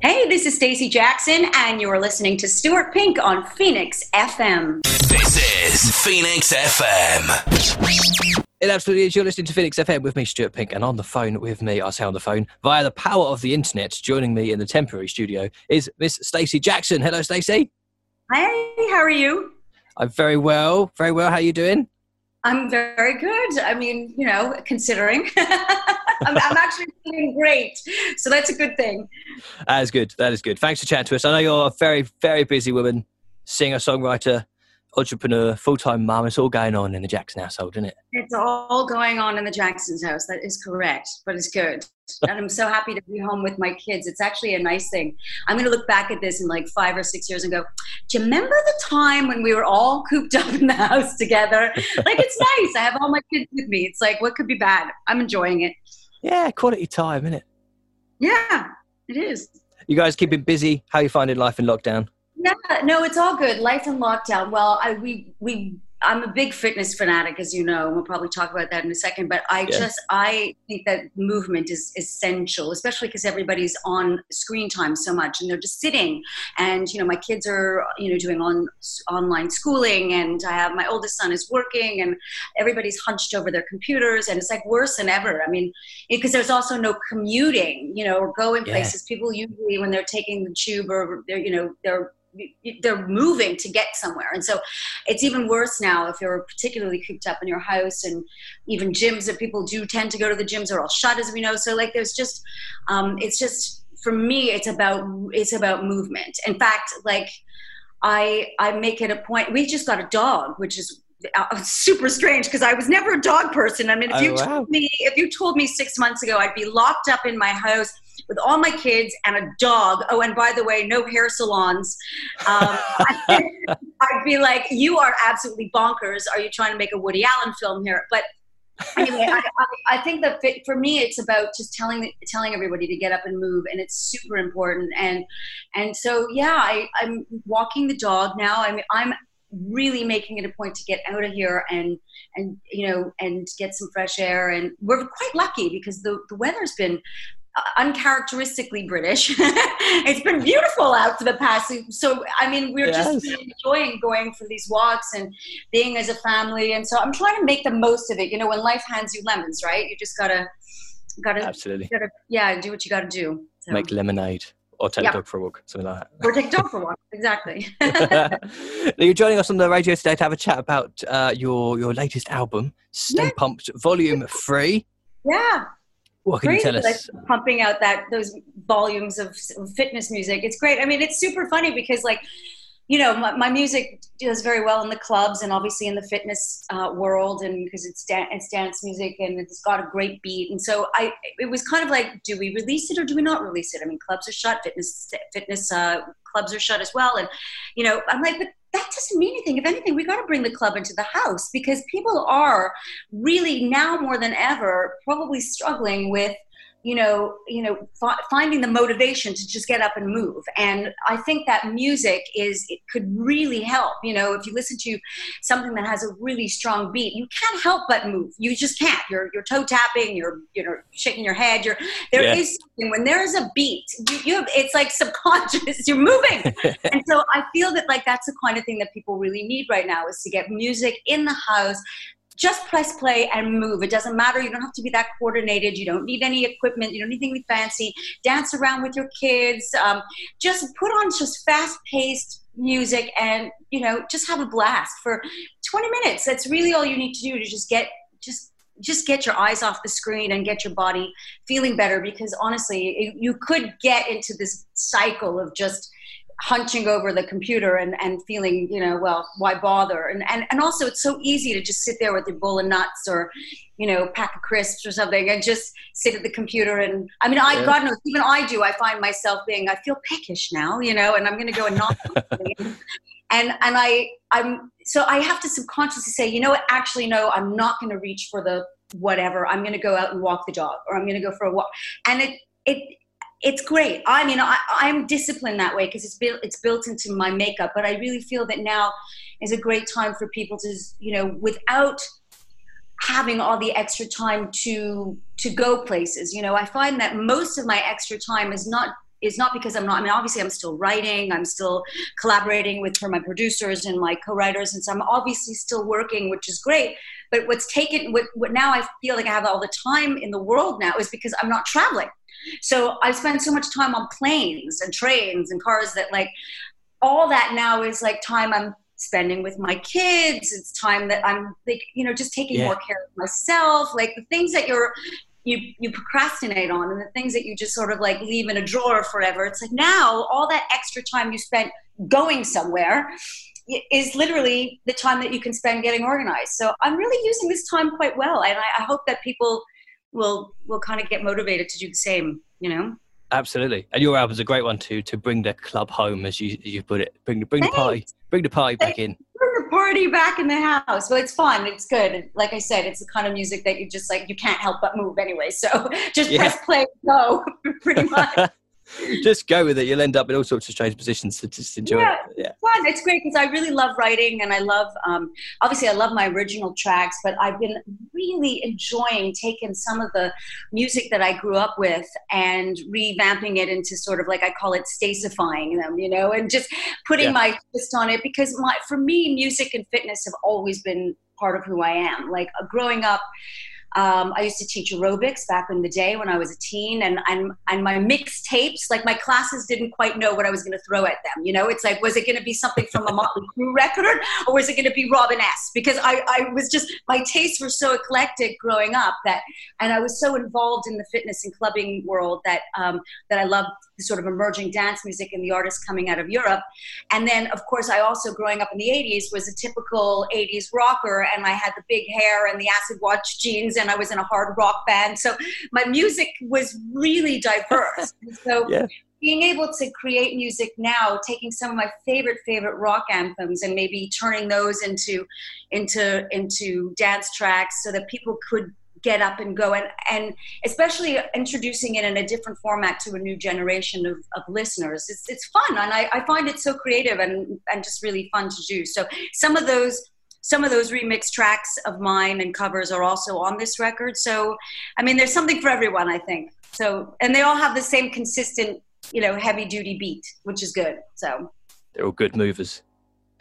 Hey, this is Stacey Jackson, and you're listening to Stuart Pink on Phoenix FM. This is Phoenix FM. It absolutely is. You're listening to Phoenix FM with me, Stuart Pink, and on the phone with me, I say on the phone via the power of the internet. Joining me in the temporary studio is Miss Stacey Jackson. Hello, Stacey. Hey, how are you? I'm very well. Very well. How are you doing? I'm very good. I mean, you know, considering. I'm, I'm, actually feeling great. So that's a good thing. That is good. That is good. Thanks for chatting to us. I know you're a very, very busy woman, singer, songwriter, entrepreneur, full time mum. It's all going on in the Jackson household, isn't it? It's all going on in the Jackson's house. That is correct, but it's good. and I'm so happy to be home with my kids. It's actually a nice thing. I'm going to look back at this in like five or six years and go, Do you remember the time when we were all cooped up in the house together? like, it's nice. I have all my kids with me. It's like, what could be bad? I'm enjoying it. Yeah, quality time, isn't it? Yeah, it is. You guys keeping busy? How are you finding life in lockdown? Yeah, no, it's all good. Life in lockdown. Well, I we we I'm a big fitness fanatic, as you know. And we'll probably talk about that in a second. But I yeah. just I think that movement is essential, especially because everybody's on screen time so much, and they're just sitting. And you know, my kids are you know doing on online schooling, and I have my oldest son is working, and everybody's hunched over their computers, and it's like worse than ever. I mean, because there's also no commuting, you know, or going yeah. places. People usually when they're taking the tube or they're you know they're they're moving to get somewhere. And so it's even worse now if you're particularly cooped up in your house and even gyms that people do tend to go to the gyms are all shut as we know. So like there's just um, it's just for me it's about it's about movement. In fact like i i make it a point we just got a dog which is uh, super strange because I was never a dog person. I mean, if oh, you wow. told me if you told me six months ago I'd be locked up in my house with all my kids and a dog. Oh, and by the way, no hair salons. Um, I'd be like, you are absolutely bonkers. Are you trying to make a Woody Allen film here? But anyway, I, I, I, think that for me, it's about just telling telling everybody to get up and move, and it's super important. And and so yeah, I, I'm walking the dog now. I mean, I'm really making it a point to get out of here and and you know and get some fresh air and we're quite lucky because the the weather's been uh, uncharacteristically British. it's been beautiful out for the past. So I mean, we're yes. just really enjoying going for these walks and being as a family. And so I'm trying to make the most of it. You know, when life hands you lemons, right? You just gotta, gotta, absolutely, gotta, yeah, do what you gotta do. So. Make lemonade. Or take yeah. a dog for a walk, something like that. Or take dog for a walk, exactly. you're joining us on the radio today to have a chat about uh, your your latest album, Stay yeah. Pumped, Volume Three. Yeah, what can you tell us? pumping out that those volumes of fitness music. It's great. I mean, it's super funny because like you know, my, my, music does very well in the clubs and obviously in the fitness uh, world, and because it's it's dance music and it's got a great beat. And so I, it was kind of like, do we release it or do we not release it? I mean, clubs are shut, fitness fitness uh, clubs are shut as well, and you know, I'm like, but that doesn't mean anything. If anything, we got to bring the club into the house because people are really now more than ever probably struggling with you know you know f- finding the motivation to just get up and move. And i think that music is it could really help you know if you listen to something that has a really strong beat you can't help but move. You just can't. You're you're toe tapping you're you know shaking your head you're there yeah. is something. When there is a beat you, you have, it's like subconscious you're moving. And so i feel that like that's the kind of thing that people really need right now is to get music in the house just press play and move. It doesn't matter. You don't have to be that coordinated. You don't need any equipment. You don't need anything fancy. Dance around with your kids. Um, just put on just fast paced music and, you know, just have a blast for 20 minutes. That's really all you need to do to just get, just just get your eyes off the screen and get your body feeling better because honestly you could get into this cycle of just hunching over the computer and, and feeling, you know, well, why bother? And, and, and also it's so easy to just sit there with your bowl of nuts or, you know, pack of crisps or something and just sit at the computer. And I mean, I, yeah. God knows, even I do, I find myself being, I feel peckish now, you know, and I'm going to go and knock. and, and I, I'm, so I have to subconsciously say, you know what, actually, no, I'm not going to reach for the whatever. I'm going to go out and walk the dog or I'm going to go for a walk. And it, it, it's great. I mean, I, I'm disciplined that way because it's built it's built into my makeup. But I really feel that now is a great time for people to, you know, without having all the extra time to to go places. You know, I find that most of my extra time is not is not because I'm not. I mean, obviously, I'm still writing. I'm still collaborating with for my producers and my co-writers, and so I'm obviously still working, which is great. But what's taken, what, what now I feel like I have all the time in the world now is because I'm not traveling. So I spend so much time on planes and trains and cars that like all that now is like time I'm spending with my kids. It's time that I'm like, you know, just taking yeah. more care of myself. Like the things that you're you you procrastinate on and the things that you just sort of like leave in a drawer forever. It's like now all that extra time you spent going somewhere is literally the time that you can spend getting organized. So I'm really using this time quite well, and I, I hope that people will will kind of get motivated to do the same. You know. Absolutely, and your album's a great one to to bring the club home, as you you put it. Bring the bring Thanks. the party, bring the party back in. Bring the party back in the house. Well, it's fun. It's good. Like I said, it's the kind of music that you just like. You can't help but move anyway. So just yeah. press play, go. Pretty much. just go with it. You'll end up in all sorts of strange positions to just enjoy yeah, it. Fun. It's great because I really love writing, and I love um, obviously I love my original tracks, but I've been really enjoying taking some of the music that I grew up with and revamping it into sort of like I call it stacifying them, you know, and just putting yeah. my twist on it because my for me, music and fitness have always been part of who I am. Like uh, growing up um, I used to teach aerobics back in the day when I was a teen, and and, and my mixed tapes, like my classes didn't quite know what I was going to throw at them. You know, it's like, was it going to be something from a Motley Crue record, or was it going to be Robin S? Because I, I was just my tastes were so eclectic growing up that, and I was so involved in the fitness and clubbing world that um, that I loved sort of emerging dance music and the artists coming out of Europe. And then, of course, I also growing up in the '80s was a typical '80s rocker, and I had the big hair and the acid wash jeans and I was in a hard rock band. So my music was really diverse. so yeah. being able to create music now, taking some of my favorite favorite rock anthems and maybe turning those into into into dance tracks so that people could get up and go and and especially introducing it in a different format to a new generation of, of listeners it's, it's fun and I, I find it so creative and and just really fun to do so some of those some of those remix tracks of mine and covers are also on this record. So, I mean, there's something for everyone, I think. So, and they all have the same consistent, you know, heavy duty beat, which is good. So, they're all good movers.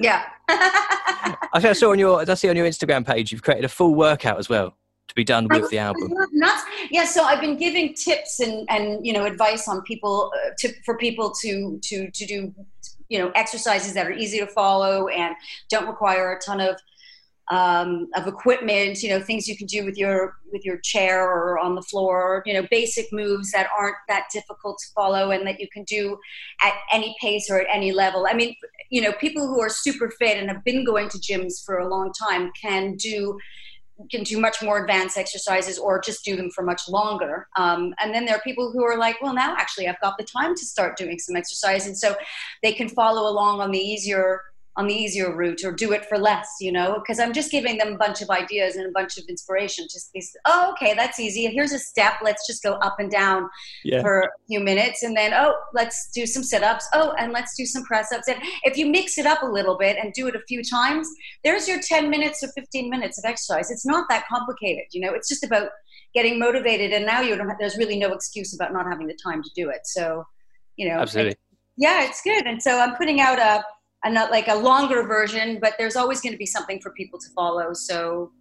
Yeah. I saw on your, I see on your Instagram page, you've created a full workout as well to be done with the album. Nuts. Yeah, so I've been giving tips and and you know advice on people uh, to for people to to to do you know exercises that are easy to follow and don't require a ton of um, of equipment, you know, things you can do with your with your chair or on the floor, you know, basic moves that aren't that difficult to follow and that you can do at any pace or at any level. I mean, you know, people who are super fit and have been going to gyms for a long time can do can do much more advanced exercises or just do them for much longer. Um, and then there are people who are like, well, now actually I've got the time to start doing some exercise, and so they can follow along on the easier on the easier route or do it for less, you know, because I'm just giving them a bunch of ideas and a bunch of inspiration. Just these, oh, okay, that's easy. Here's a step. Let's just go up and down yeah. for a few minutes. And then, oh, let's do some sit ups. Oh, and let's do some press ups. And if you mix it up a little bit and do it a few times, there's your 10 minutes or 15 minutes of exercise. It's not that complicated, you know, it's just about getting motivated. And now you don't have, there's really no excuse about not having the time to do it. So, you know, absolutely. yeah, it's good. And so I'm putting out a, and not like a longer version but there's always going to be something for people to follow. So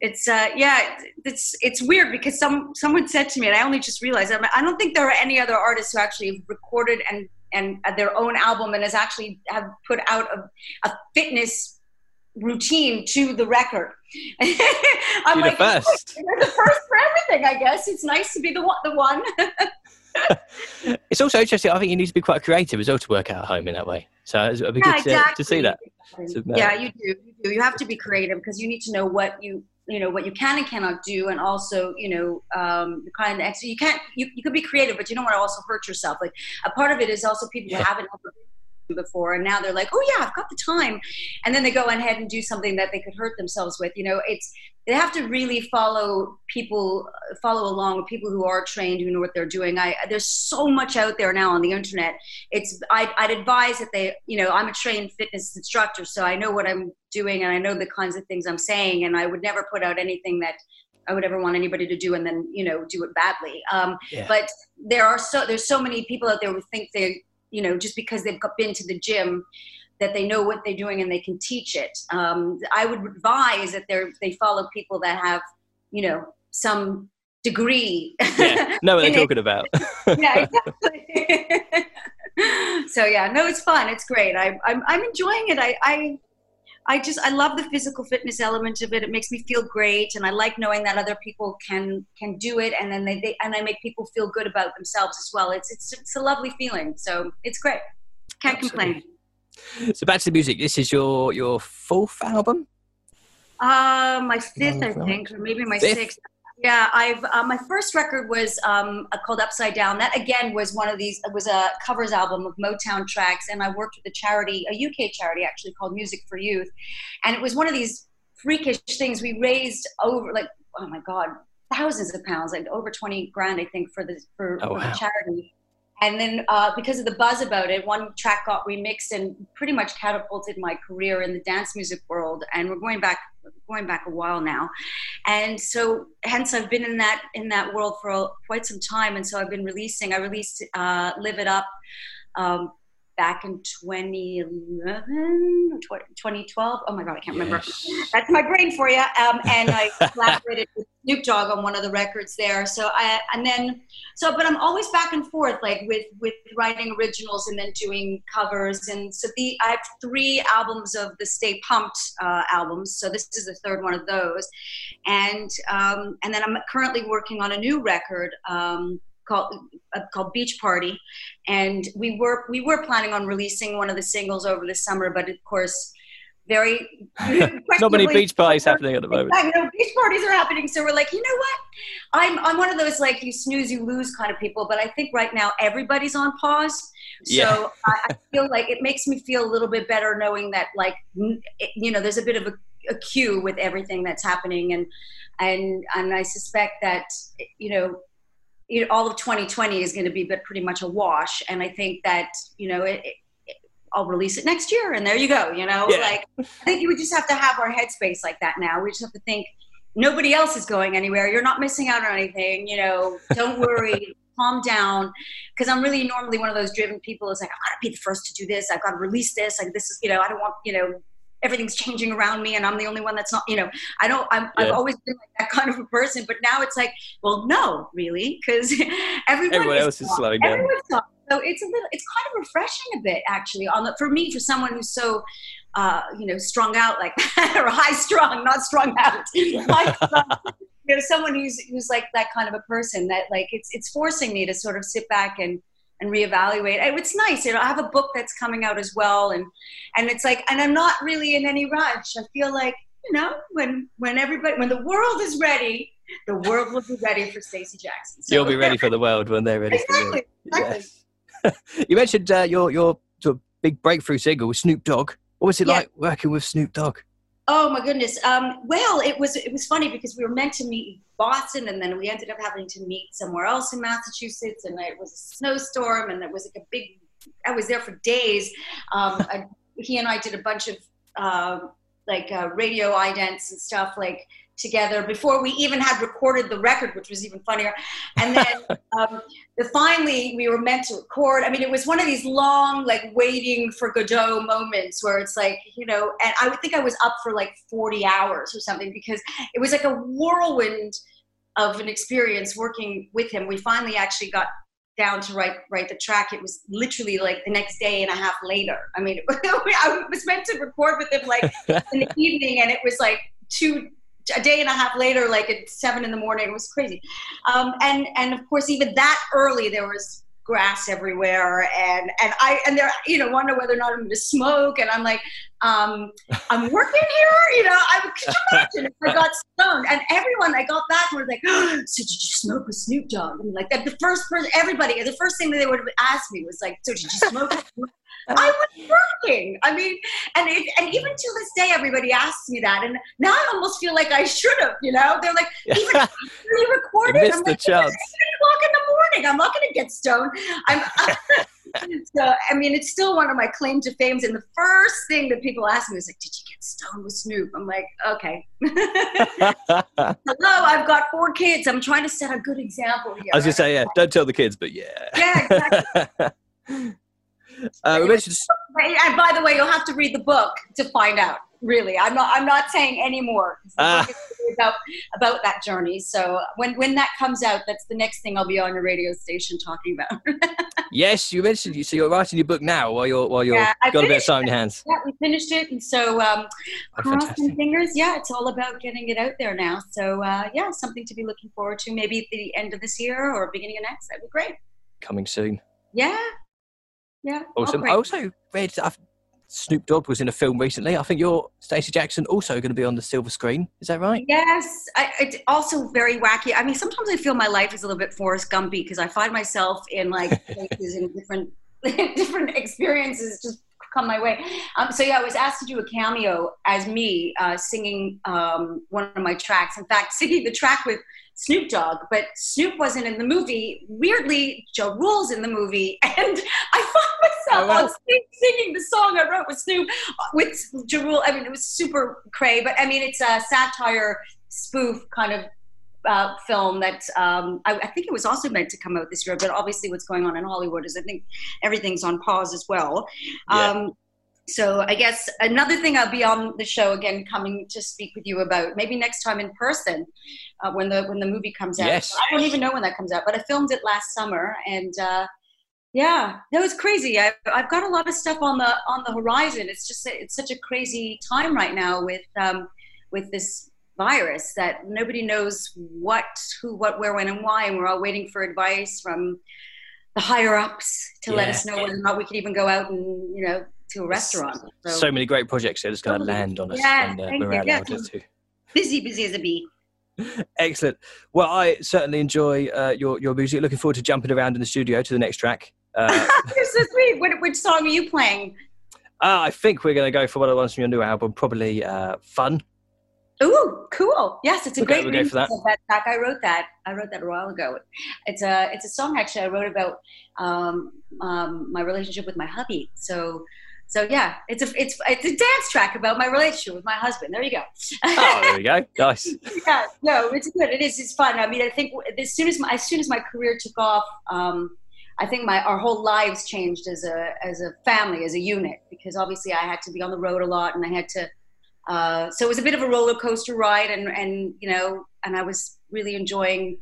it's uh, yeah it's it's weird because some someone said to me and i only just realized i don't think there are any other artists who actually recorded and and their own album and has actually have put out a, a fitness routine to the record. I'm You're like the first. the first for everything i guess. It's nice to be the one the one it's also interesting. I think you need to be quite creative as well to work out at home in that way. So it'd be yeah, good to, exactly. to, see that. So, uh, yeah, you do. You do. You have to be creative because you need to know what you you know what you can and cannot do, and also you know um, the kind of you can't. You, you could be creative, but you don't want to also hurt yourself. Like a part of it is also people yeah. who haven't ever before and now they're like oh yeah i've got the time and then they go ahead and do something that they could hurt themselves with you know it's they have to really follow people follow along with people who are trained who know what they're doing i there's so much out there now on the internet it's I'd, I'd advise that they you know i'm a trained fitness instructor so i know what i'm doing and i know the kinds of things i'm saying and i would never put out anything that I would ever want anybody to do and then you know do it badly. Um, Yeah. But there are so there's so many people out there who think they you know just because they've been to the gym that they know what they're doing and they can teach it. Um, I would advise that they they follow people that have you know some degree. yeah, know what they're talking about. yeah, exactly. so yeah, no, it's fun. It's great. I, I'm I'm enjoying it. I, I I just I love the physical fitness element of it. It makes me feel great, and I like knowing that other people can can do it, and then they, they and I make people feel good about themselves as well. It's it's it's a lovely feeling. So it's great. Can't complain. so back to the music. This is your your fourth album. Uh, my fifth, I think, or maybe my Fifth? sixth. Yeah, I've uh, my first record was um, uh, called Upside Down. That again was one of these. It was a covers album of Motown tracks, and I worked with a charity, a UK charity actually called Music for Youth, and it was one of these freakish things. We raised over like oh my god, thousands of pounds, like over twenty grand, I think, for the for, Oh, for wow. the charity. And then uh, because of the buzz about it, one track got remixed and pretty much catapulted my career in the dance music world. And we're going back going back a while now, and so hence I've been in that in that world for a- quite some time. And so I've been releasing. I released uh, "Live It Up." Um, Back in 2011, 2012. Oh my God, I can't remember. That's my brain for you. Um, and I collaborated with Snoop Dogg on one of the records there. So I, and then, so, but I'm always back and forth, like with, with writing originals and then doing covers. And so the, I have three albums of the Stay Pumped uh, albums. So this is the third one of those. And, um, and then I'm currently working on a new record, um, called, uh, called Beach Party. And we were, we were planning on releasing one of the singles over the summer, but of course, very Not many beach parties happening at the moment. I know beach parties are happening, so we're like, you know what? I'm I'm one of those like you snooze, you lose kind of people. But I think right now everybody's on pause, so Yeah. I, I feel like it makes me feel a little bit better knowing that like you know there's a bit of a, a queue with everything that's happening, and and and I suspect that you know. You know, all of 2020 is going to be but pretty much a wash, and I think that you know it, it, I'll release it next year, and there you go. You know, Yeah. like I think you would just have to have our headspace like that now. We just have to think nobody else is going anywhere. You're not missing out on anything. You know, don't worry. Calm down, because I'm really normally one of those driven people. Is like I got to be the first to do this. I've got to release this. Like this is, you know, I don't want, you know, everything's changing around me, and I'm the only one that's not. You know, I don't. I'm, I've Yeah. always been like that kind of a person, but now it's like, well, no, really, because everyone, Everyone else is slowing down. So it's a little, it's kind of refreshing a bit actually. On the, for me, for someone who's so, uh, you know, strung out like that, or high strung, not strung out. You know, someone who's who's like that kind of a person that like it's it's forcing me to sort of sit back and and reevaluate. And It's nice, you know. I have a book that's coming out as well, and and it's like, and I'm not really in any rush. I feel like you know, when when everybody, when the world is ready, the world will be ready for Stacey Jackson. So- You'll be ready for the world when they're ready for you. Exactly. Exactly. Yes. you mentioned uh, your your sort of big breakthrough single with Snoop Dogg. What was it Yeah. like working with Snoop Dogg? Oh my goodness. Um, well, it was it was funny because we were meant to meet in Boston, and then we ended up having to meet somewhere else in Massachusetts, and it was a snowstorm, and it was like a big. I was there for days. Um, I, he and I did a bunch of uh, like uh, radio idents and stuff like together before we even had recorded the record, which was even funnier. And then um, the, finally we were meant to record. I mean, it was one of these long, like waiting for Godot moments where it's like, you know, and I would think I was up for like 40 hours or something because it was like a whirlwind of an experience working with him. We finally actually got down to write write the track. It was literally like the next day and a half later. I mean, I was meant to record with him like in the evening, and it was like two a day and a half later, like at seven in the morning. It was crazy. Um, and and of course, even that early, there was grass everywhere, and and I and there, you know, wonder whether or not I'm going to smoke, and I'm like, um, I'm working here, you know. I could you imagine if I got stoned, and everyone I got back were like, oh, so did you smoke with Snoop Dogg? And like that, the first person, everybody, the first thing that they would asked me was like, so did you smoke? I uh-huh. was working. I mean, and it, and even to this day, everybody asks me that, and now I almost feel like I should have. You know, they're like, even after you recorded, missed I'm the like, chance. o'clock in the morning. I'm not going to get stoned. I'm. so I mean, it's still one of my claim to fames. And the first thing that people ask me is like, "Did you get Stoned with Snoop. I'm like, okay. Hello, I've got four kids. I'm trying to set a good example here. I was gonna say, yeah, don't tell the kids, but yeah. Yeah, exactly. Uh, we mentioned and by the way, you'll have to read the book to find out. Really, I'm not. I'm not saying any more. Is about about that journey. So when when that comes out, that's the next thing I'll be on your radio station talking about. yes, you mentioned you. So you're writing your book now while you're while you're Yeah, got a bit of time in your hands. yeah, we finished it, and so um, Oh, cross fantastic. fingers. Yeah, it's all about getting it out there now. So uh, yeah, something to be looking forward to. Maybe at the end of this year or beginning of next. That'd be great. Coming soon. Yeah, yeah. Awesome. great. I also read that Snoop Dogg was in a film recently. I think you're Stacey Jackson also going to be on the silver screen. Is that right? Yes, I, it's also very wacky. I mean, sometimes I feel my life is a little bit Forrest Gumpy because I find myself in like places and different different experiences just come my way. Um, so yeah, I was asked to do a cameo as me uh, singing um, one of my tracks. In fact, singing the track with Snoop Dogg, but Snoop wasn't in the movie. Weirdly, Ja Rule's in the movie, and I found myself Oh, wow. singing the song I wrote with Snoop with Ja Rule. I mean, it was super cray, but I mean, it's a satire spoof kind of uh, film that um, I, I think it was also meant to come out this year, but obviously what's going on in Hollywood is I think everything's on pause as well. Yeah. Um, so I guess another thing I'll be on the show again, coming to speak with you about maybe next time in person uh, when the when the movie comes out. Yes. I don't even know when that comes out, but I filmed it last summer, and uh, yeah, that was crazy. I've, I've got a lot of stuff on the on the horizon. It's just it's such a crazy time right now with um, with this virus that nobody knows what, who, what, where, when, and why, and we're all waiting for advice from the higher ups to let us know whether or not we can even go out and you know to a restaurant. So, many great projects that are just going to land on us Yeah, when uh, thank you. Yeah. busy, busy as a bee. Excellent. Well, I certainly enjoy uh, your your music. Looking forward to jumping around in the studio to the next track. Uh, You're so sweet. What, which song are you playing? uh, I think we're going to go for one of the ones from your new album, probably uh, "Fun." Ooh, cool. Yes, it's a We'll great we'll go for that. that track. I wrote that. I wrote that a while ago. It's a it's a song actually I wrote about um, um, my relationship with my hubby. So so yeah, it's a it's it's a dance track about my relationship with my husband. There you go. Oh, there you go. Nice. yeah, no, it's good. It is. It's fun. I mean, I think as soon as my, as soon as my career took off, um, I think my our whole lives changed as a as a family, as a unit, because obviously I had to be on the road a lot, and I had to. Uh, so it was a bit of a roller coaster ride, and and you know, and I was really enjoying,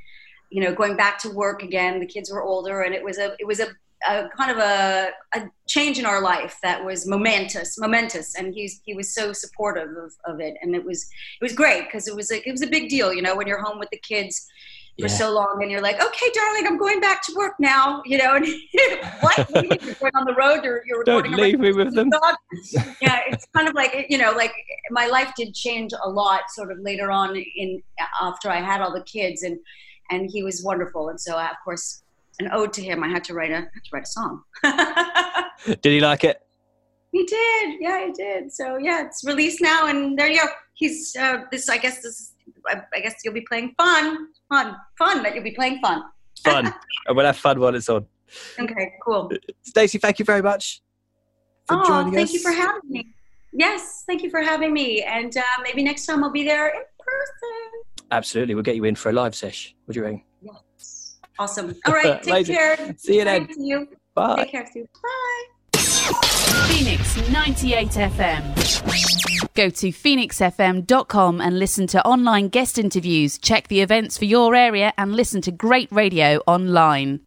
you know, going back to work again. The kids were older, and it was a it was a, a kind of a, a change in our life that was momentous, momentous, and he's he was so supportive of, of it, and it was it was great because it was like it was a big deal, you know, when you're home with the kids for Yeah. so long and you're like, okay, darling, I'm going back to work now, you know, and what? What do you mean You're going on the road, you're, you're Don't leave me with them. yeah, it's kind of like, you know, like my life did change a lot sort of later on in after I had all the kids and, and he was wonderful. And so, uh, of course, an ode to him, I had to write a, had to write a song. Did he like it? He did, yeah, he did. So yeah, it's released now, and there you go. He's uh, this. I guess this. I, I guess you'll be playing fun, fun, fun. That you'll be playing fun. Fun. and we'll have fun while it's on. Okay, cool. Stacey, thank you very much for Oh, thank us. you for having me. Yes, thank you for having me. And uh, maybe next time I'll be there in person. Absolutely. We'll get you in for a live sesh. What do you reckon? Yes. Awesome. All right. Take Amazing. care. See you then. Thank you. Bye. Take care, Sue. Bye. Phoenix 98 FM. Go to phoenixfm.com and listen to online guest interviews, check the events for your area, and listen to great radio online.